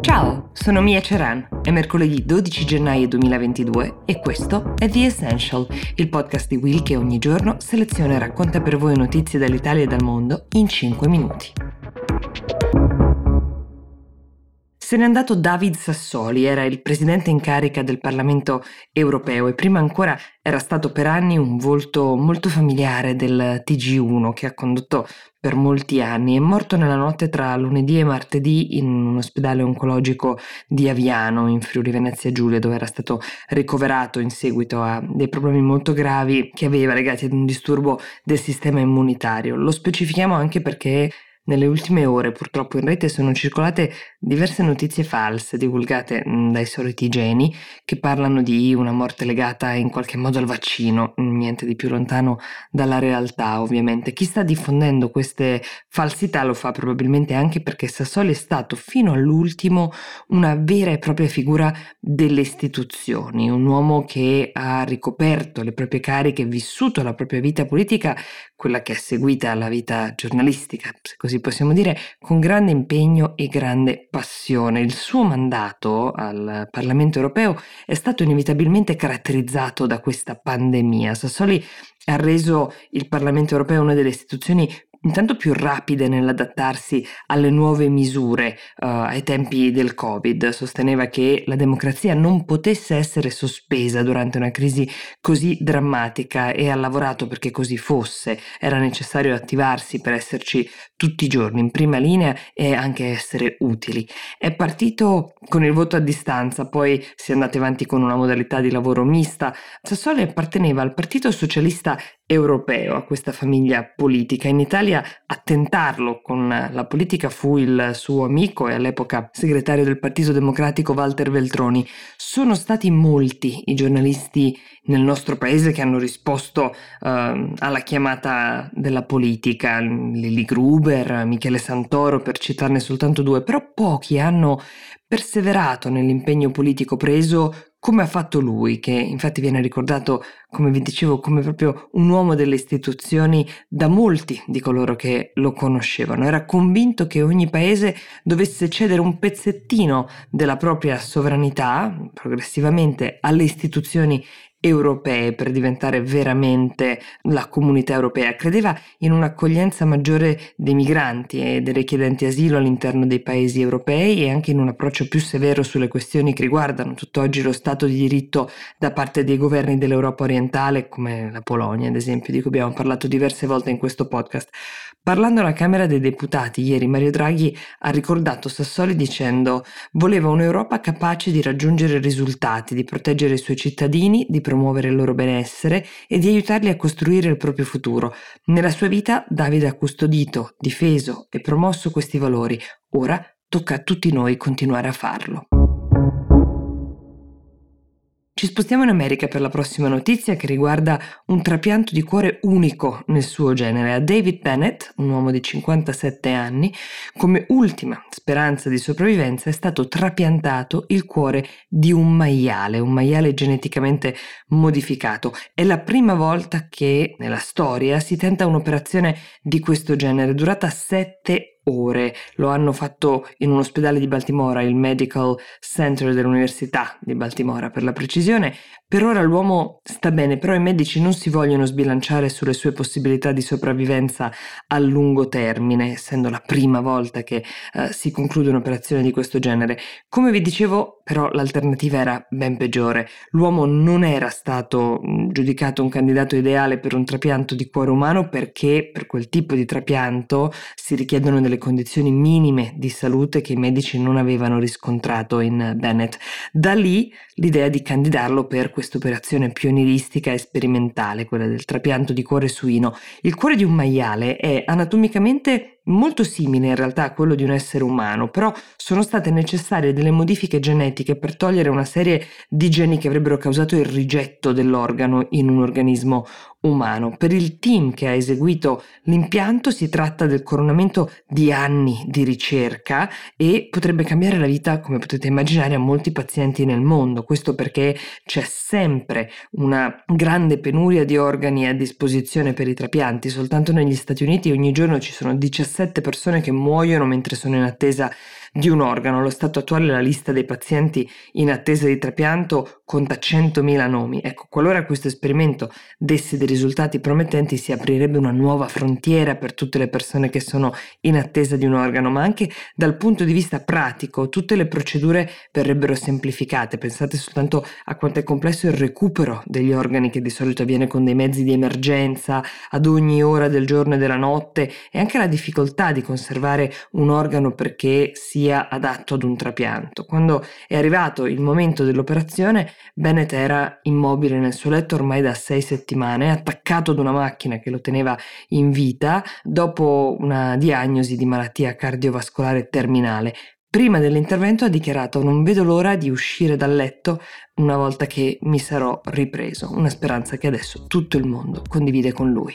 Ciao, sono Mia Ceran. È mercoledì 12 gennaio 2022 e questo è The Essential, il podcast di Will che ogni giorno seleziona e racconta per voi notizie dall'Italia e dal mondo in 5 minuti. Se n'è andato David Sassoli, era il presidente in carica del Parlamento europeo e prima ancora era stato per anni un volto molto familiare del TG1 che ha condotto per molti anni. È morto nella notte tra lunedì e martedì in un ospedale oncologico di Aviano, in Friuli Venezia Giulia, dove era stato ricoverato in seguito a dei problemi molto gravi che aveva legati ad un disturbo del sistema immunitario. Lo specifichiamo anche perché nelle ultime ore purtroppo in rete sono circolate diverse notizie false divulgate mm, dai soliti geni che parlano di una morte legata in qualche modo al vaccino, niente di più lontano dalla realtà ovviamente. Chi sta diffondendo queste falsità lo fa probabilmente anche perché Sassoli è stato fino all'ultimo una vera e propria figura delle istituzioni, un uomo che ha ricoperto le proprie cariche, vissuto la propria vita politica, quella che è seguita alla vita giornalistica, se così possiamo dire, con grande impegno e grande passione. Il suo mandato al Parlamento europeo è stato inevitabilmente caratterizzato da questa pandemia. Sassoli ha reso il Parlamento europeo una delle istituzioni intanto più rapide nell'adattarsi alle nuove misure uh, ai tempi del Covid. Sosteneva che la democrazia non potesse essere sospesa durante una crisi così drammatica e ha lavorato perché così fosse. Era necessario attivarsi per esserci tutti i giorni in prima linea e anche essere utili. È partito con il voto a distanza, poi si è andati avanti con una modalità di lavoro mista. Sassoli apparteneva al Partito Socialista Europeo, a questa famiglia politica. In Italia a tentarlo con la politica fu il suo amico e all'epoca segretario del Partito Democratico Walter Veltroni. Sono stati molti i giornalisti nel nostro paese che hanno risposto uh, alla chiamata della politica, Lili Gruber, Michele Santoro per citarne soltanto due, però pochi hanno perseverato nell'impegno politico preso come ha fatto lui, che infatti viene ricordato, come vi dicevo, come proprio un uomo delle istituzioni da molti di coloro che lo conoscevano. Era convinto che ogni paese dovesse cedere un pezzettino della propria sovranità progressivamente alle istituzioni europee per diventare veramente la comunità europea. Credeva in un'accoglienza maggiore dei migranti e dei richiedenti asilo all'interno dei paesi europei e anche in un approccio più severo sulle questioni che riguardano tutt'oggi lo Stato di diritto da parte dei governi dell'Europa orientale, come la Polonia, ad esempio, di cui abbiamo parlato diverse volte in questo podcast. Parlando alla Camera dei Deputati ieri, Mario Draghi ha ricordato Sassoli dicendo voleva un'Europa capace di raggiungere risultati, di proteggere i suoi cittadini, di promuovere il loro benessere e di aiutarli a costruire il proprio futuro. Nella sua vita Davide ha custodito, difeso e promosso questi valori. Ora tocca a tutti noi continuare a farlo. Ci spostiamo in America per la prossima notizia che riguarda un trapianto di cuore unico nel suo genere. A David Bennett, un uomo di 57 anni, come ultima speranza di sopravvivenza è stato trapiantato il cuore di un maiale, un maiale geneticamente modificato. È la prima volta che nella storia si tenta un'operazione di questo genere, durata 7 ore. Lo hanno fatto in un ospedale di Baltimora, il Medical Center dell'Università di Baltimora per la precisione. Per ora l'uomo sta bene, però i medici non si vogliono sbilanciare sulle sue possibilità di sopravvivenza a lungo termine, essendo la prima volta che uh, si conclude un'operazione di questo genere. Come vi dicevo, però l'alternativa era ben peggiore. L'uomo non era stato giudicato un candidato ideale per un trapianto di cuore umano perché per quel tipo di trapianto si richiedono delle condizioni minime di salute che i medici non avevano riscontrato in Bennett. Da lì l'idea di candidarlo per questa operazione pionieristica e sperimentale, quella del trapianto di cuore suino. Il cuore di un maiale è anatomicamente molto simile in realtà a quello di un essere umano, però sono state necessarie delle modifiche genetiche per togliere una serie di geni che avrebbero causato il rigetto dell'organo in un organismo umano. Per il team che ha eseguito l'impianto si tratta del coronamento di anni di ricerca e potrebbe cambiare la vita, come potete immaginare, a molti pazienti nel mondo. Questo perché c'è sempre una grande penuria di organi a disposizione per i trapianti. Soltanto negli Stati Uniti ogni giorno ci sono 17 sette persone che muoiono mentre sono in attesa di un organo. Allo stato attuale la lista dei pazienti in attesa di trapianto conta 100.000 nomi. Ecco, qualora questo esperimento desse dei risultati promettenti si aprirebbe una nuova frontiera per tutte le persone che sono in attesa di un organo, ma anche dal punto di vista pratico tutte le procedure verrebbero semplificate. Pensate soltanto a quanto è complesso il recupero degli organi che di solito avviene con dei mezzi di emergenza ad ogni ora del giorno e della notte e anche la difficoltà di conservare un organo perché si sia adatto ad un trapianto. Quando è arrivato il momento dell'operazione, Bennett era immobile nel suo letto ormai da sei settimane, attaccato ad una macchina che lo teneva in vita dopo una diagnosi di malattia cardiovascolare terminale. Prima dell'intervento ha dichiarato non vedo l'ora di uscire dal letto una volta che mi sarò ripreso, una speranza che adesso tutto il mondo condivide con lui.